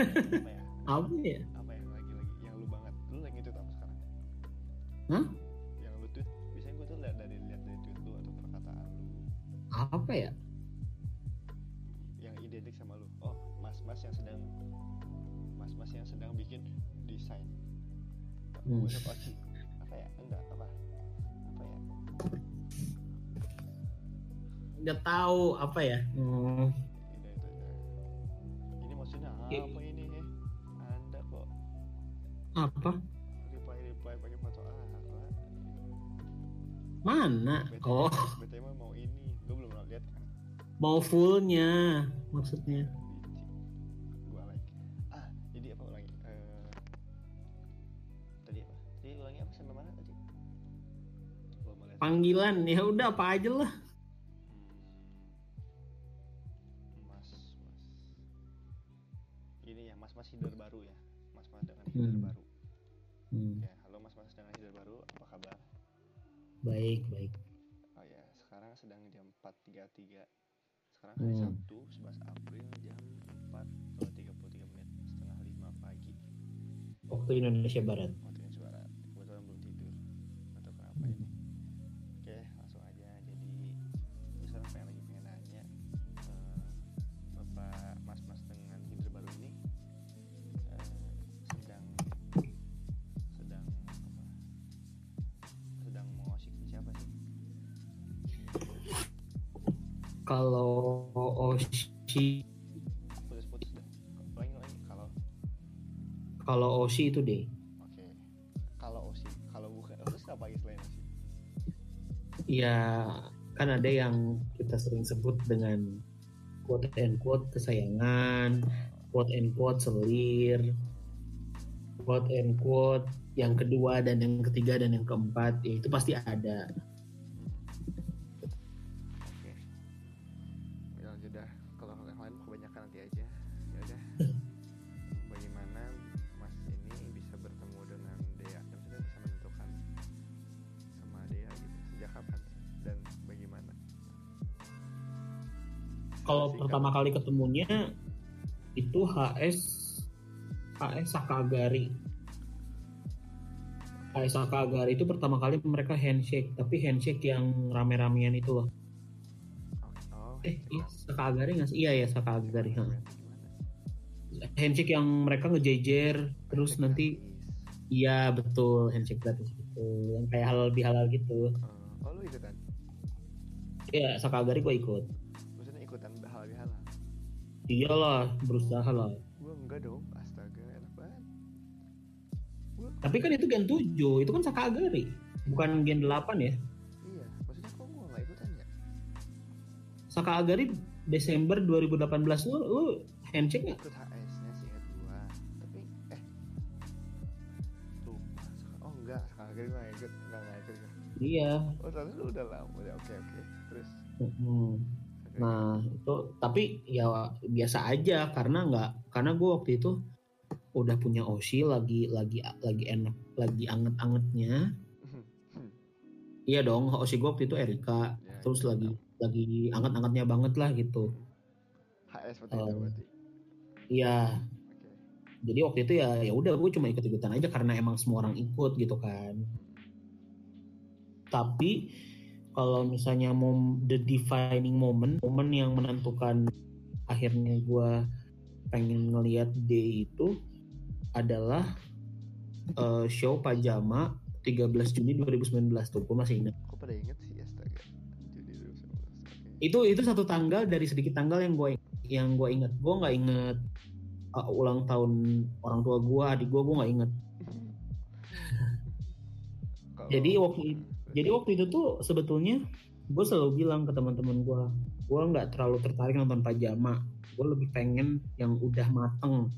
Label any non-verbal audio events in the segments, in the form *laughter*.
*laughs* apa ya Apa ya? apa yang lagi lagi yang lu banget lu lagi tweet apa sekarang Hah? yang lu tweet biasanya gue tuh lihat dari lihat dari tweet lu atau perkataan lu Apa ya? yang identik sama lu oh mas mas yang sedang mas mas yang sedang bikin desain Hmm. Apa sih? apa ya enggak apa apa ya Nggak tahu apa ya. Hmm. itu itu, itu. ini maksudnya apa Apa? reply reply pakai foto apa? Mana? BTW, Oh, BTW mah mau ini. Gue belum lihat kan mau fullnya maksudnya. Gua like. Ah jadi apa ulangi? Eh, tadi apa? Tadi ulangi apa? Sampai mana tadi? Panggilan. Ya udah apa aja lah. Hider Hmm. baru Hmm. ya halo mas mas dengan hider baru apa kabar Baik baik. oh ya sekarang sedang jam 4.33 sekarang hari Hmm. Sabtu 11 April jam 4 atau 33 menit setengah 5 pagi Waktu Indonesia Barat. Kalau Oshi, ulangi kalau Oshi itu deh. oke kalau osi kalau bukan terus apa selain osi Ya kan ada yang kita sering sebut dengan quote and quote kesayangan, quote and quote selir, quote and quote yang kedua dan yang ketiga dan yang keempat ya itu pasti ada. Kalau pertama kali ketemunya itu HS HS Sakagari. HS Sakagari itu pertama kali mereka handshake, tapi handshake yang rame-ramean itu loh. Oh, oh Eh, cek iya? Sakagari nggak sih? Iya ya Sakagari. ha. Handshake yang mereka ngejejer, terus nanti gratis. iya betul handshake gratis gitu, yang kayak halal bihalal gitu. Oh lu ikutan? Iya Sakagari gue ikut. Iyalah berusaha lah. Gue enggak dong. Astaga enak banget. Gue Tapi kan itu gen 7, itu kan Sakagari, bukan gen 8 ya. iya. Maksudnya kok gue nggak ikutan ya? Sakagari Desember 2018 lu, lu handshake nggak? ikut HS-nya sih ingat gua tapi eh lupa oh enggak sekarang gue nggak ikut enggak nggak ikut gua. Iya. oh ternyata lu udah lama udah oke oke terus Mm-mm. Nah itu tapi ya biasa aja karena nggak karena gue waktu itu udah punya Oshi lagi lagi lagi enak lagi anget-angetnya. Iya dong Oshi gue waktu itu Erika Ya, terus ya, lagi lagi anget-angetnya banget lah gitu. HS seperti itu Oh. berarti Iya oke jadi waktu itu ya ya udah gue cuma ikut-ikutan aja karena emang semua orang ikut gitu kan. Tapi kalau misalnya mau the defining moment, momen yang menentukan akhirnya gue pengen ngelihat D itu adalah eh, show pajama 13 Juni 2019 tuh gue masih ingat. kok pada inget sih astaga Juni 2019 oke Itu itu satu tanggal dari sedikit tanggal yang gue yang gue inget. Gue nggak inget eh, ulang tahun orang tua gue, adik gue gue nggak inget. *laughs* Jadi waktu itu- Jadi waktu itu tuh sebetulnya gue selalu bilang ke teman-teman gue, gue nggak terlalu tertarik nonton pajama. Gue lebih pengen yang udah mateng.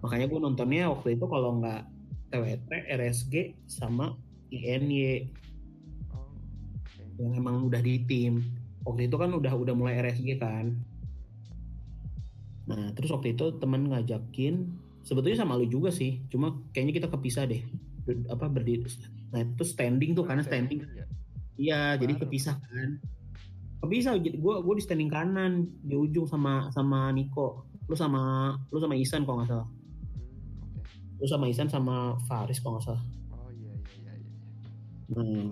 Makanya gue nontonnya waktu itu kalau nggak TWT, RSG sama INY oh yang emang udah di tim. Waktu itu kan udah udah mulai RSG kan. Nah terus waktu itu temen ngajakin sebetulnya sama lu juga sih, cuma kayaknya kita kepisah deh. Apa berdiri? Nah itu standing tuh karena standing. ya. Iya jadi Baru. kepisah kan. Kepisah jadi gue gue di standing kanan di ujung sama sama Niko. Lu sama lu sama Isan kalau nggak salah. Hmm. Lu sama Isan sama Faris kalau nggak salah. Oh iya iya iya iya. Nah,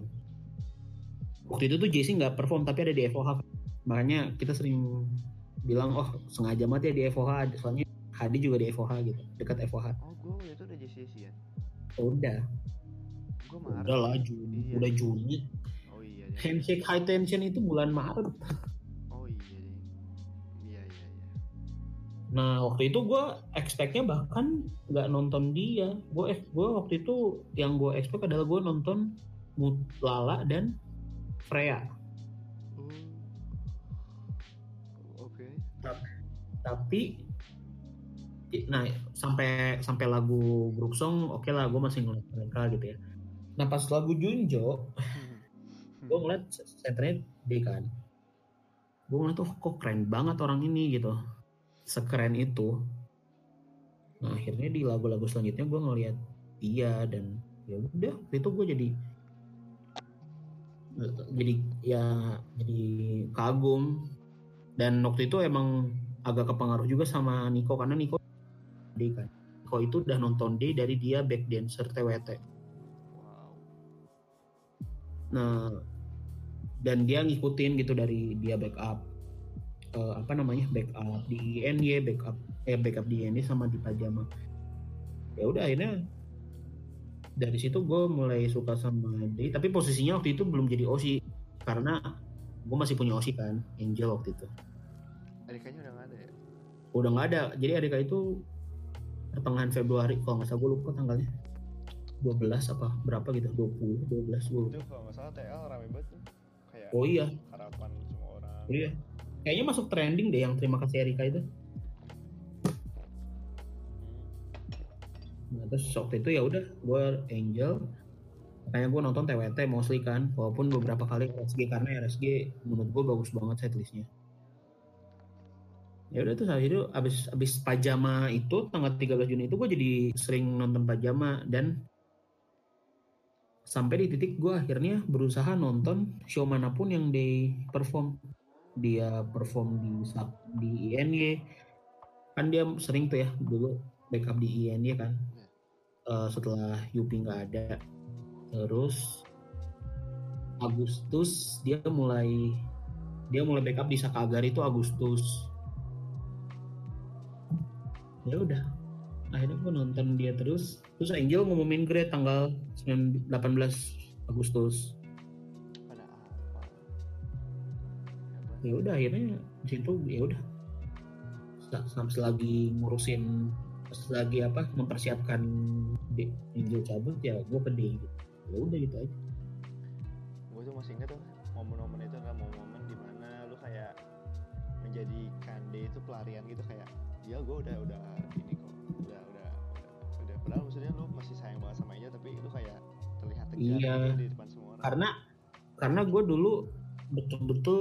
waktu itu tuh JC nggak perform tapi ada di FOH. Makanya kita sering bilang oh sengaja mati ya di FOH soalnya Hadi juga di FOH gitu dekat FOH. Oh gue itu udah JCC ya. Udah, Gue Maret. udah lah Juni, Iya. udah Juni. Oh iya. iya. Handshake high tension itu bulan Maret. Oh iya. iya. Iya iya iya. Nah waktu itu gue expectnya bahkan nggak nonton dia. Gue eh gue waktu itu yang gue expect adalah gue nonton Mutlala dan Freya. Oh. Oke. tapi nah sampai sampai lagu group song oke lah gue masih ngeliat mereka gitu ya nah pas lagu Junjo gue ngeliat senternya D kan. Gue ngeliat tuh kok keren banget orang ini gitu. Sekeren itu. Nah akhirnya di lagu-lagu selanjutnya gue ngeliat dia dan ya udah itu gue jadi jadi ya jadi kagum. Dan waktu itu emang agak kepengaruh juga sama Niko karena Niko D kan. Niko itu udah nonton D dari dia back dancer TWT. Nah dan dia ngikutin gitu dari dia backup eh, apa namanya backup di INY backup eh backup di INY sama di pajama ya udah akhirnya dari situ gue mulai suka sama D tapi posisinya waktu itu belum jadi OSI karena gue masih punya OSI kan Angel waktu itu. Adikanya udah gak ada ya? udah nggak ada. Jadi Adika itu pertengahan Februari kalau nggak salah gue lupa tanggalnya 12 apa berapa gitu 20 12 gue lupa Itu kalau nggak salah TL rame banget tuh. Kayak oh iya. harapan semua orang. iya. Kayaknya masuk trending deh yang terima kasih Erika itu. Nah, terus waktu itu ya udah gue Angel. Makanya gue nonton TWT mostly kan walaupun beberapa kali RSG karena RSG menurut gue bagus banget setlistnya ya udah terus akhirnya abis abis pajama itu tanggal 13 Juni itu gue jadi sering nonton pajama dan sampai di titik gue akhirnya berusaha nonton show mana pun yang di perform. Dia perform di di INY kan dia sering tuh ya dulu backup di INY kan. Eh, setelah Yupi nggak ada. Terus Agustus dia mulai dia mulai backup di Sakagar itu Agustus. Ya udah akhirnya gue nonton dia terus terus Angel ngumumin grade tanggal 9 18 Agustus. Pada apa? ya udah akhirnya di situ ya udah. Sampai selagi ngurusin selagi apa mempersiapkan di- Angel cabut ya gue ke D gitu. Ya udah gitu aja. Gue tuh masih inget tuh momen-momen itu adalah momen-momen di mana lu kayak menjadikan dia itu pelarian gitu kayak ya gue udah udah Iya. gitu di depan semua orang. Karena karena gue dulu betul-betul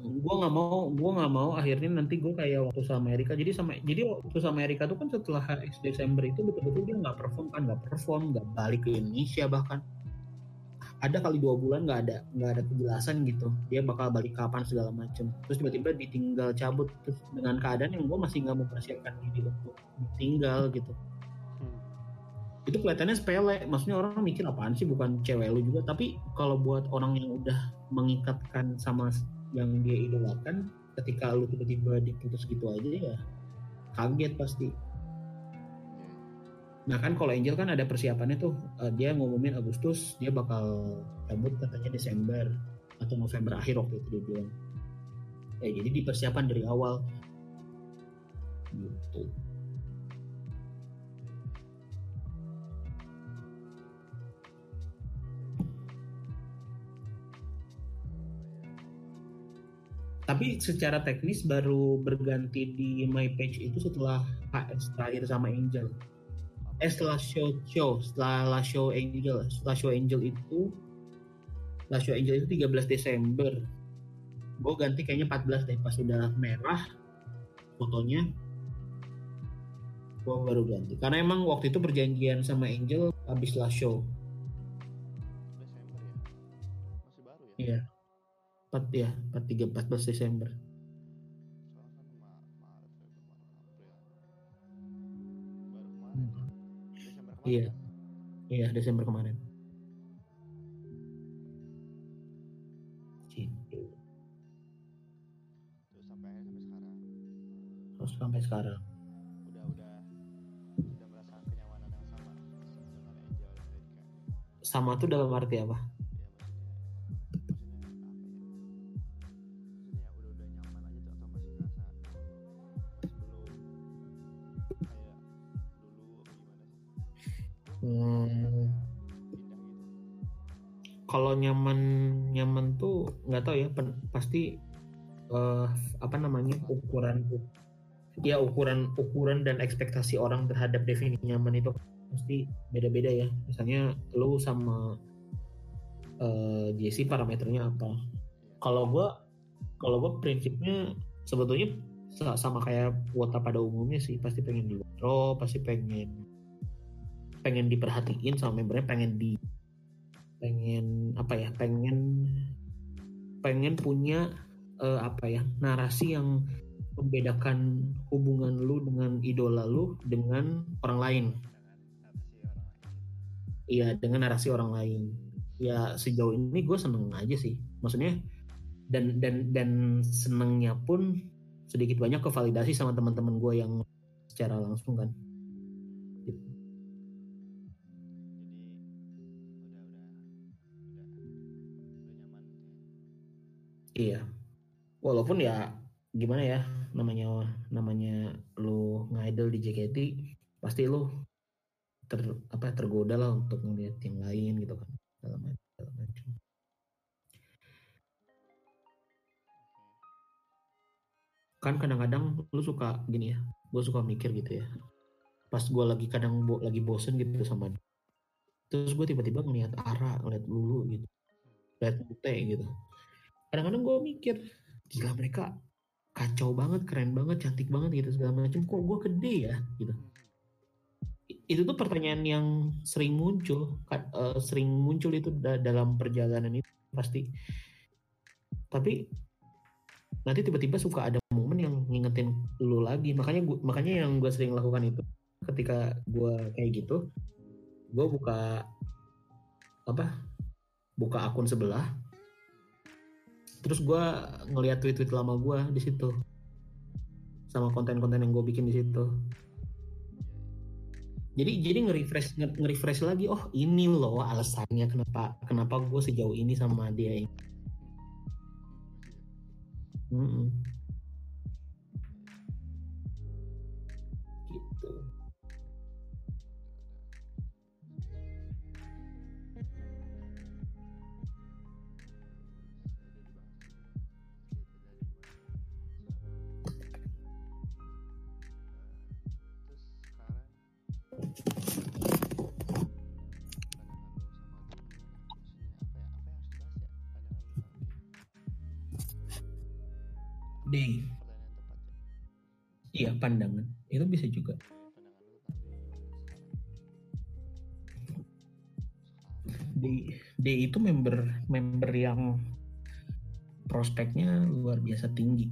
gue nggak mau gue nggak mau akhirnya nanti gue kayak waktu sama Amerika jadi sama jadi waktu sama Amerika tuh kan setelah HX Desember itu betul-betul dia nggak perform kan nggak perform nggak balik ke Indonesia bahkan. Ada kali dua bulan nggak ada nggak ada kejelasan gitu. Dia bakal balik kapan segala macem. Terus tiba-tiba ditinggal cabut. Terus dengan keadaan yang gue masih nggak mempersiapkan diri untuk ditinggal gitu. Itu kelihatannya sepele. Maksudnya orang mikir apaan sih bukan cewek lu juga? Tapi kalau buat orang yang udah mengikatkan sama yang dia idolakan ketika lu tiba-tiba diputus gitu aja ya kaget pasti. Nah kan kalau Angel kan ada persiapannya tuh eh, dia ngumumin Agustus dia bakal cabut katanya Desember atau November akhir waktu itu dia bilang. Ya jadi dipersiapkan dari awal. Gitu tapi secara teknis baru berganti di my page itu setelah HS terakhir sama Angel. Eh setelah show show setelah show Angel setelah show Angel itu last show Angel itu 13 Desember. Gue ganti kayaknya 14 deh pas udah merah fotonya. Gue baru ganti. Karena emang waktu itu perjanjian sama Angel habis last show. Desember ya? Masih baru ya? Iya 4 ya 4 3 14 Desember. Iya. ya? iya Desember kemarin. Gitu. Terus sampai sekarang? Terus sampai sekarang. Udah udah udah merasakan kenyamanan yang sama dengan Angel dan Erika sama tuh dalam arti apa nyaman nyaman tuh nggak tahu ya pen- pasti eh, apa namanya ukuran ya ukuran ukuran dan ekspektasi orang terhadap definisi nyaman itu pasti beda-beda ya. Misalnya lu sama eh Jesse parameternya apa? Kalau gua kalau gua prinsipnya sebetulnya sa- sama kayak wota pada umumnya sih. Pasti pengen dikontrol pasti pengen pengen diperhatiin sama membernya pengen di pengen apa ya pengen pengen punya eh, apa ya narasi yang membedakan hubungan lu dengan idola lu dengan orang lain. Iya dengan narasi orang lain. Ya sejauh ini gue seneng aja sih. Maksudnya dan dan dan senengnya pun sedikit banyak kevalidasi sama teman-teman gue yang secara langsung kan Iya. Walaupun ya gimana ya namanya namanya lu ngidol di JKT pasti lu ter apa tergoda lah untuk ngeliat yang lain gitu kan macam segala macam. Kan kadang-kadang lu suka gini ya, gue suka mikir gitu ya. Pas gue lagi kadang bo- lagi bosen gitu sama dia. Terus gue tiba-tiba ngeliat Ara, ngeliat Lulu gitu. Ngeliat Mute gitu. Kadang-kadang gue mikir, gila mereka kacau banget, keren banget, cantik banget gitu segala macam. Kok gue gede ya gitu. Itu tuh pertanyaan yang sering muncul, eh, sering muncul itu da- dalam perjalanan itu pasti. Tapi nanti tiba-tiba suka ada momen yang ngingetin lu lagi. Makanya gua, makanya yang gue sering lakukan itu ketika gue kayak gitu, gue buka apa? Buka akun sebelah, terus gue ngeliat tweet-tweet lama gue di situ. Sama konten-konten yang gue bikin di situ. Jadi jadi nge-refresh nge- nge-refresh lagi oh ini loh alasannya kenapa kenapa gue sejauh ini sama dia ini. Mm-mm. gitu pandangan itu bisa juga. D D itu member member yang prospeknya luar biasa tinggi.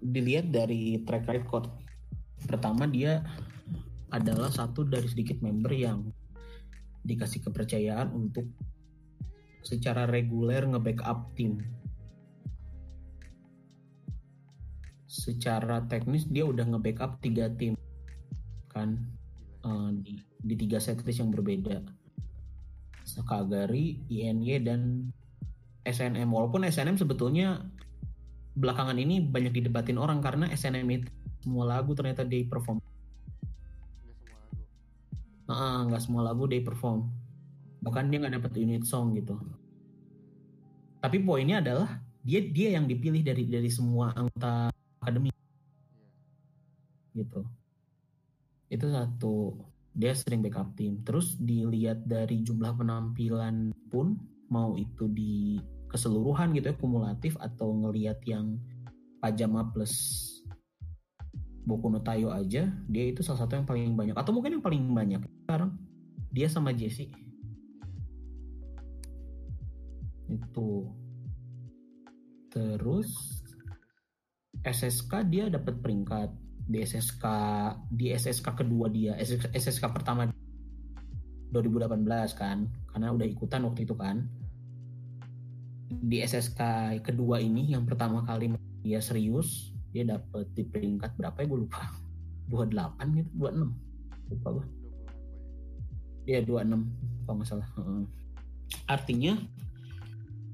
Dilihat dari track record. Pertama dia adalah satu dari sedikit member yang dikasih kepercayaan untuk secara reguler nge-backup tim secara teknis dia udah nge-backup tiga tim kan? Eh, di, di tiga setlist yang berbeda. Sakagari, INY dan SNM walaupun SNM sebetulnya belakangan ini banyak didebatin orang karena SNM itu semua lagu ternyata dia perform. Nggak Ah, nggak semua lagu dia perform. Bahkan dia nggak dapat unit song gitu. Tapi poinnya adalah dia dia yang dipilih dari dari semua anggota akademi. Iya. gitu. Itu satu. Dia sering backup tim. Terus dilihat dari jumlah penampilan pun mau itu di keseluruhan gitu ya kumulatif atau ngelihat yang pajama plus Boku no Tayo aja dia itu salah satu yang paling banyak. Atau mungkin yang paling banyak sekarang dia sama Jesse. Itu. Terus SSK dia dapat peringkat. Di SSK di SSK kedua dia SSK, SSK pertama 2018 kan karena udah ikutan waktu itu kan. Di SSK kedua ini yang pertama kali dia serius dia dapat di peringkat berapa ya? Gue lupa. *laughs* 28 gitu 26 lupa gue dia 26 kalau nggak salah. Artinya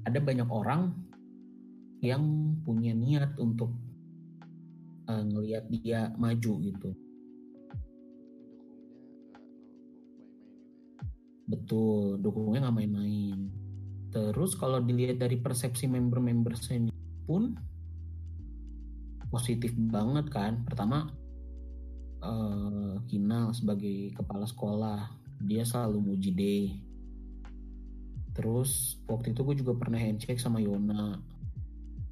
ada banyak orang yang punya niat untuk uh, ngelihat dia maju gitu. Betul, dukungnya nggak main-main. Terus kalau dilihat dari persepsi member-member seni pun positif banget kan. Pertama, uh, Kinal sebagai kepala sekolah, dia selalu muji deh. Terus waktu itu gue juga pernah handshake sama Yona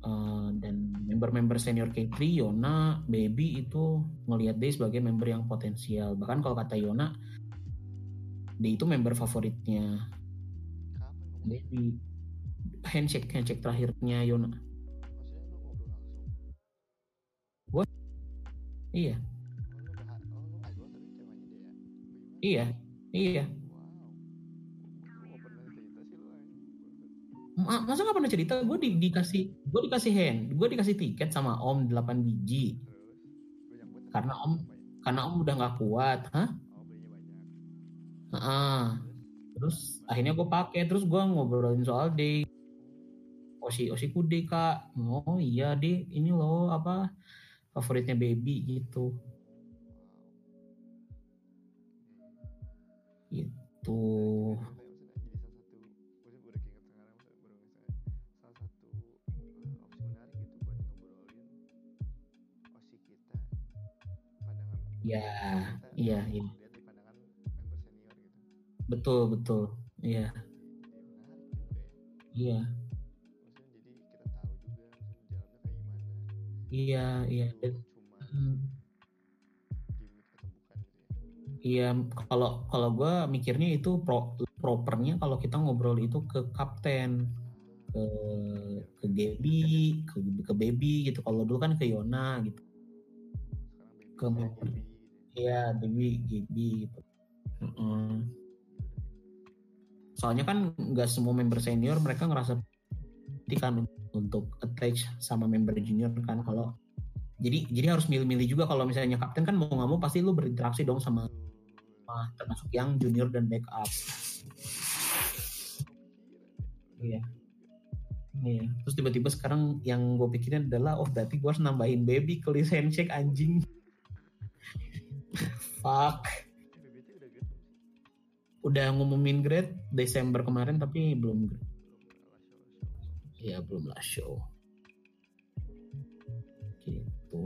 uh, dan member-member senior K3 Yona Baby itu ngelihat dia sebagai member yang potensial. Bahkan kalau kata Yona dia itu member favoritnya Baby. Handshake handshake terakhirnya Yona. Gue iya. Iya iya masa nggak pernah cerita? Gue di, dikasih gue dikasih hand gue dikasih tiket sama om 8 biji. Karena om karena om udah nggak kuat hah? Ah terus akhirnya gue pakai terus gue ngobrolin soal D. Osi osi kude kak. Oh iya D. Ini loh apa favoritnya baby gitu. Gitu Ya, iya, iya. Betul, betul. Iya. Iya. Iya, iya. Hmm. Iya, kalau kalau gue mikirnya itu pro, propernya kalau kita ngobrol itu ke kapten, ke ke Gaby, ke ke Baby gitu. Kalau dulu kan ke Yona gitu. Ke member Iya, Dewi, Gibi gitu. Mm-hmm. Soalnya kan nggak semua member senior mereka ngerasa kan untuk attach sama member junior kan kalau jadi jadi harus milih-milih juga kalau misalnya kapten kan mau nggak mau pasti lu berinteraksi dong sama, sama termasuk yang junior dan backup. Iya. Iya. Terus tiba-tiba sekarang yang gue pikirin adalah oh berarti gue harus nambahin baby ke list handshake anjing. Fuck. Udah ngumumin grade Desember kemarin tapi belum grade. Ya belum lah show. Gitu.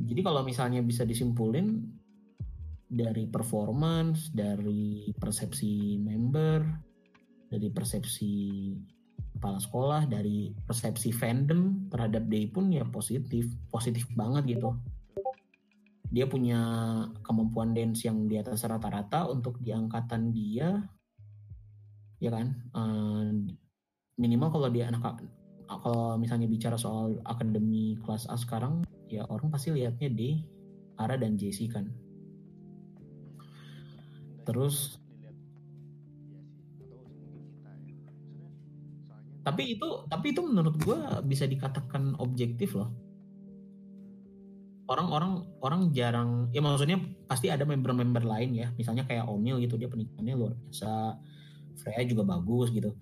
Jadi kalau misalnya bisa disimpulin dari performance, dari persepsi member, dari persepsi kepala sekolah dari persepsi fandom terhadap Day pun ya positif positif banget gitu. Dia punya kemampuan dance yang di atas rata-rata untuk di angkatan dia ya kan? Uh, minimal kalau dia anak kalau misalnya bicara soal akademi kelas A sekarang ya orang pasti lihatnya di Ara dan JC kan. Terus tapi itu tapi itu menurut gue bisa dikatakan objektif loh. Orang-orang orang jarang ya maksudnya pasti ada member-member lain ya. Misalnya kayak Omil gitu dia pernikahannya luar biasa. Freya juga bagus gitu.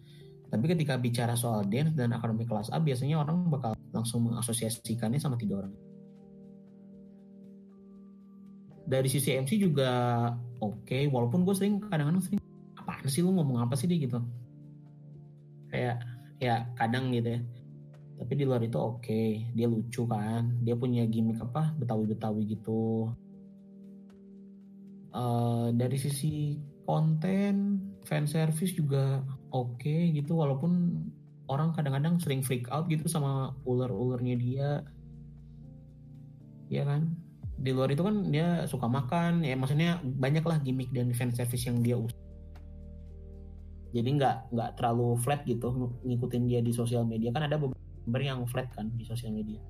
Tapi ketika bicara soal dance dan akademi kelas A biasanya orang bakal langsung mengasosiasikannya sama tiga orang. Dari sisi MC juga oke okay, walaupun gue sering kadang-kadang sering apaan sih lu ngomong apa sih dia gitu. Kayak ya kadang gitu ya. Tapi di luar itu oke okay. dia lucu kan. Dia punya gimmick apa? Betawi betawi gitu. Uh, dari sisi konten fan service juga oke gitu. Walaupun orang kadang-kadang sering freak out gitu sama ular-ularnya dia. Ya kan? Di luar itu kan dia suka makan. Ya maksudnya banyak lah gimmick dan fan service yang dia usah jadi nggak nggak terlalu flat gitu ngikutin dia di sosial media. Kan ada beberapa yang flat kan di sosial media.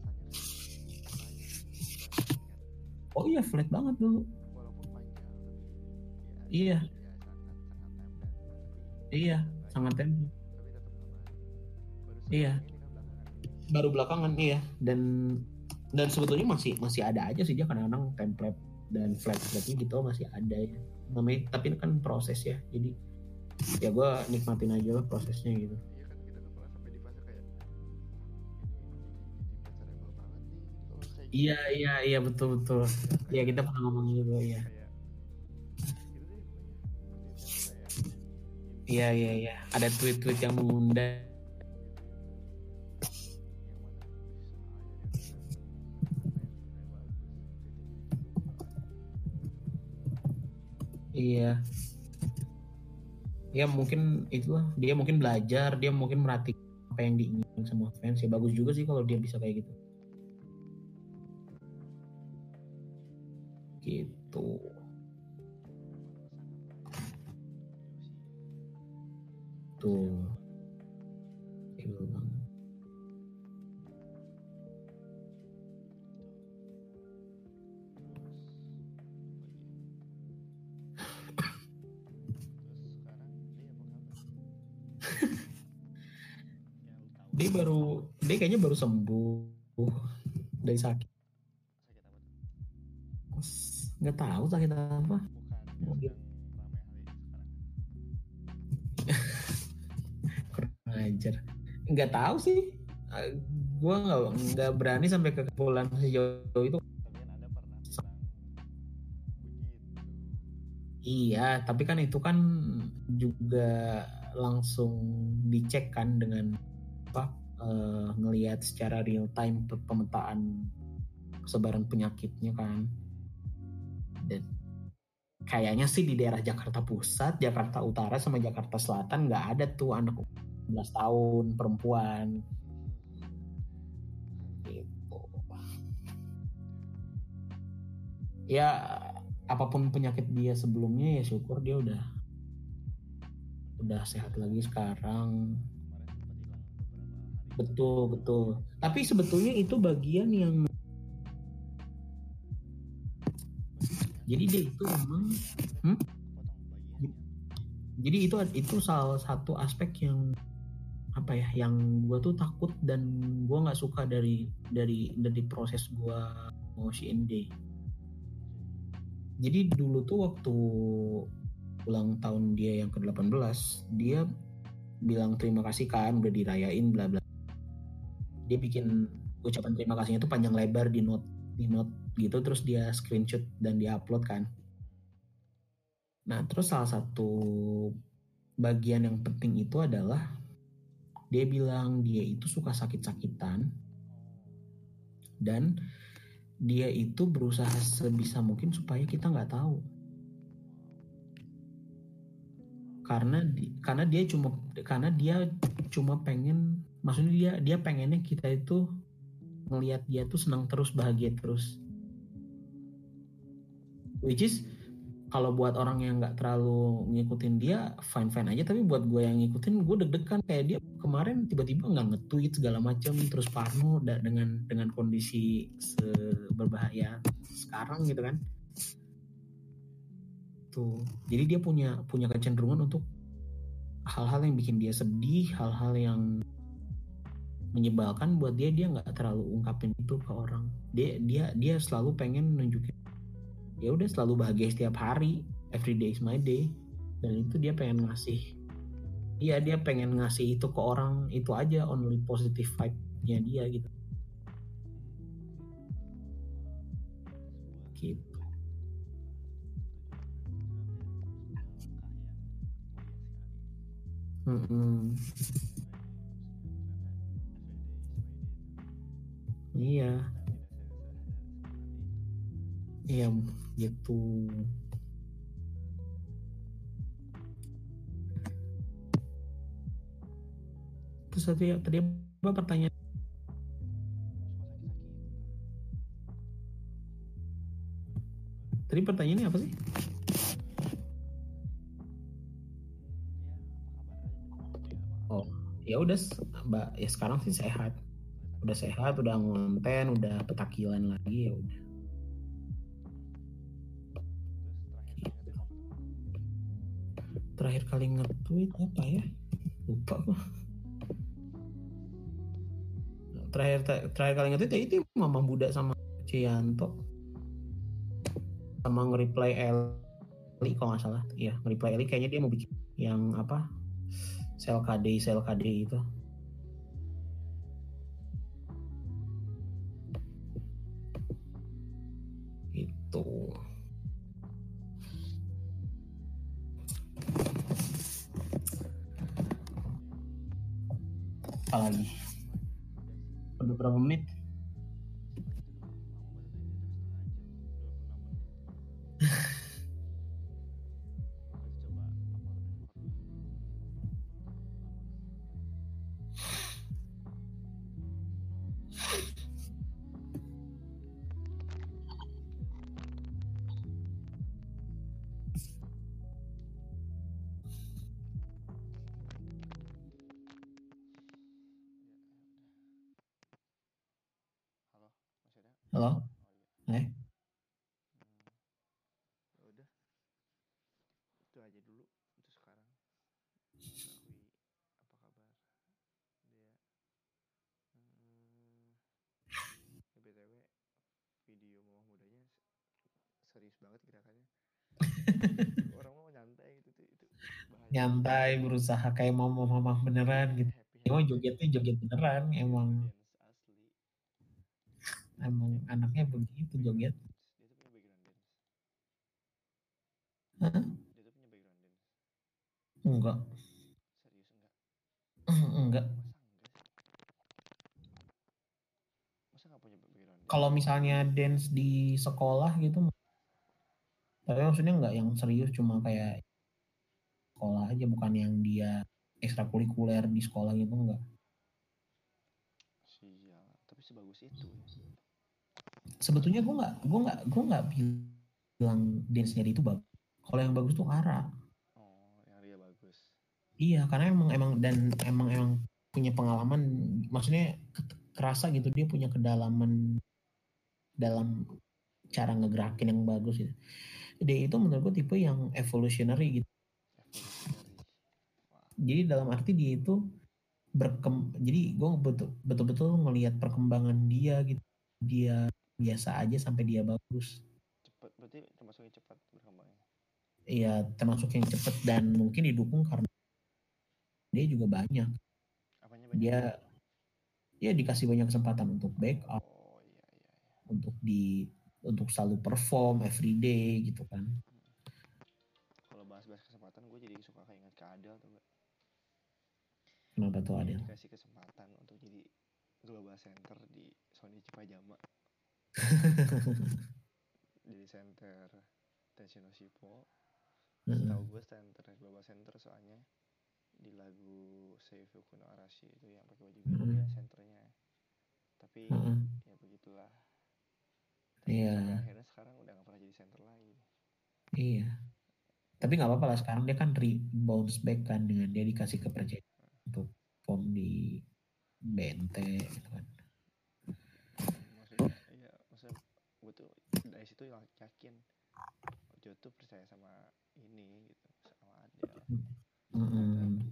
Oh iya flat banget dulu. Iya. ya iya sangat baru Iya. baru belakangan iya. Dan dan sebetulnya masih masih ada aja sih dia kadang-kadang template dan flat flatnya gitu masih ada ya. Namanya tapi kan proses ya jadi ya gue nikmatin aja lah prosesnya gitu iya kan iya iya iya betul betul ya kita pernah ngomong gitu ya gitu itu kayak iya iya iya ada tweet-tweet yang mengundang Iya. Ya mungkin itulah dia mungkin belajar, dia mungkin merhatiin apa yang diinginkan sama fans. Ya bagus juga sih kalau dia bisa kayak gitu. Gitu. Kayaknya baru sembuh dari sakit. Nggak tahu sakit apa. Kurang ajar. Nggak tahu sih. Gua nggak nggak berani sampai ke kesimpulan sejauh itu. Iya, tapi kan itu kan juga langsung dicek kan dengan apa eh, ngelihat secara real time pe- pemetaan kesebaran penyakitnya kan. Dan kayaknya sih di daerah Jakarta Pusat, Jakarta Utara sama Jakarta Selatan nggak ada tuh anak 11 tahun perempuan gitu. Ya apa pun penyakit dia sebelumnya ya syukur dia udah udah sehat lagi sekarang. Betul betul. Tapi sebetulnya itu bagian yang jadi dia itu memang jadi itu itu salah satu aspek yang apa ya yang gue tuh takut dan gue nggak suka dari dari dari proses gue mau CND jadi dulu tuh waktu ulang tahun dia yang ke-18 dia bilang terima kasih kan udah dirayain bla bla dia bikin ucapan terima kasihnya tuh panjang lebar di note di note gitu terus dia screenshot dan dia upload kan. Nah terus salah satu bagian yang penting itu adalah dia bilang dia itu suka sakit-sakitan dan dia itu berusaha sebisa mungkin supaya kita nggak tahu. Karena di- karena dia cuma karena dia cuma pengen maksudnya dia dia pengennya kita itu ngelihat dia tuh senang terus bahagia terus. Which is kalau buat orang yang nggak terlalu ngikutin dia fine fine aja. Tapi buat gue yang ngikutin gue deg-degan. Kayak dia kemarin tiba-tiba nggak nge-tweet segala macam terus parno dengan dengan kondisi seberbahaya sekarang gitu kan. Tuh. Jadi dia punya punya kecenderungan untuk hal-hal yang bikin dia sedih hal-hal yang menyebalkan buat dia dia nggak terlalu ungkapin itu ke orang. Dia dia dia selalu pengen nunjukin. Ya udah selalu bahagia setiap hari. Every day is my day. Dan itu dia pengen ngasih iya dia pengen ngasih itu ke orang. Itu aja only positive vibe-nya dia gitu. Gitu. Mm-mm. iya. Iya gitu. Terus tadi tadi apa pertanyaan? Tadi pertanyaannya apa sih? Oh ya udah mbak. Ya sekarang sih sehat. Udah sehat, udah ngonten, udah petakilan lagi ya udah. terakhir kali nge-tweet apa? Ya? Lupa gua. Terakhir terakhir kali nge-tweet ya itu Mama Buddha sama Cianto. Sama nge-reply Eli kalau nggak salah. Iya, nge-reply Eli kayaknya dia mau bikin yang apa? Sel KD, sel KD. Itu. Udah berapa menit? *laughs* Orang mau nyantai gitu itu bahaya. Nyantai berusaha kayak mama-mama beneran gitu. Emang jogetnya joget beneran, emang emang anaknya begitu joget. Dia tuh punya background dance. Hah? Enggak, Serius enggak? enggak. Masa enggak punya background? Kalau misalnya dance di sekolah gitu, tapi maksudnya enggak yang serius, cuma kayak sekolah aja, bukan yang dia ekstrakurikuler di sekolah gitu enggak. Sial, tapi sebagus itu ya. Sebetulnya gue nggak, gue nggak, gue nggak bilang dance-nya dia itu bagus. Kalau yang bagus tuh Ara. Oh, yang dia bagus. Iya, karena emang emang dan emang emang punya pengalaman, maksudnya ke- kerasa gitu dia punya kedalaman dalam cara ngegerakin yang bagus gitu. Dia itu menurut gue tipe yang evolutionary gitu. Evolutionary. Jadi dalam arti dia itu berkem, jadi gue betul betul-betul ngelihat perkembangan dia gitu. Dia biasa aja sampai dia bagus. cepet. Berarti termasuk yang cepat berkembangnya. Iya, termasuk yang cepet dan mungkin didukung karena dia juga banyak. Apanya banyak? Dia ya dikasih banyak kesempatan untuk backup. Oh, iya iya iya. untuk di untuk selalu perform everyday gitu kan Kalau bahas-bahas kesempatan gue jadi suka kayak ingat ke Adel tuh gak? kenapa tuh Adel dikasih kesempatan untuk jadi global center di Sony Cipayama. *laughs* jadi center Tenshino Shippo. Tahu gue center global center soalnya di lagu Seifuku no Arashi itu yang pakai baju biru Mm. dia senternya. Tapi Heeh. ya begitulah. Tapi Iya. akhirnya sekarang udah gak pernah jadi center lagi. iya tapi nggak apa-apa lah sekarang dia kan re bounce back kan dengan dia dikasih kepercayaan untuk form di BNT gitu kan maksudnya iya maksudnya gue tuh dari situ yakin Ojo tuh percaya sama ini gitu sama Adel Mm-mm.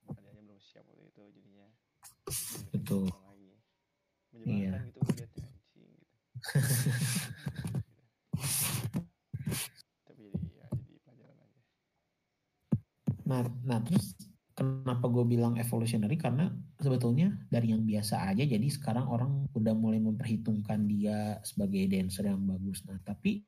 mungkin Adelnya belum siap waktu itu jadinya dia Betul. bikin lagi menyebalkan Iya. gitu gue liatnya anjing gitu tapi jadi ya jadi pelajaran aja. Nah nah terus kenapa gue bilang evolutionary? Karena sebetulnya dari yang biasa aja jadi sekarang orang udah mulai memperhitungkan dia sebagai dancer yang bagus. Nah tapi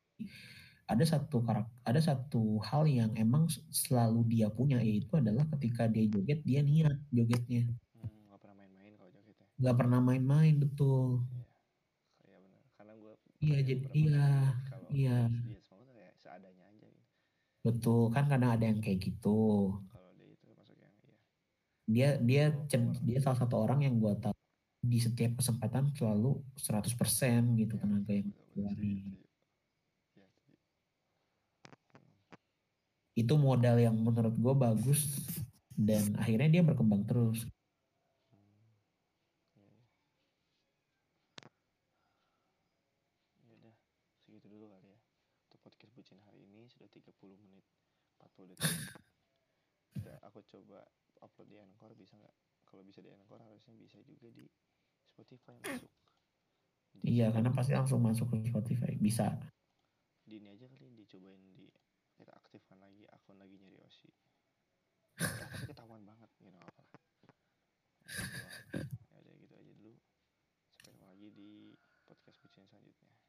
ada satu karak ada satu hal yang emang selalu dia punya yaitu adalah ketika dia joget dia niat jogetnya. Hmm, gak pernah main-main kalau jogetnya nggak pernah main-main betul. Iya kayak bener karena gue Iya, jadi- iya, kalau iya. dia semua tuh kayak seadanya aja gitu betul kan kadang ada yang kayak gitu kalau dia itu masuk yang iya dia dia dia salah satu orang yang gue tahu di setiap kesempatan selalu 100% gitu Ya, tenaga yang keluarin setuju, setuju. Ya, setuju. itu modal yang menurut gue bagus dan akhirnya dia berkembang terus 10 menit 40 detik. Ya, aku coba upload di Anchor bisa nggak? Kalau bisa di Anchor harusnya bisa juga di Spotify masuk. Di iya karena pasti langsung masuk ke Spotify bisa. Di ini aja kali dicobain di kita aktifkan lagi akun lagi nyari Osi nah, tapi ketahuan banget you know apa. Ya udah gitu aja dulu. Sampai lagi di podcast kucing selanjutnya.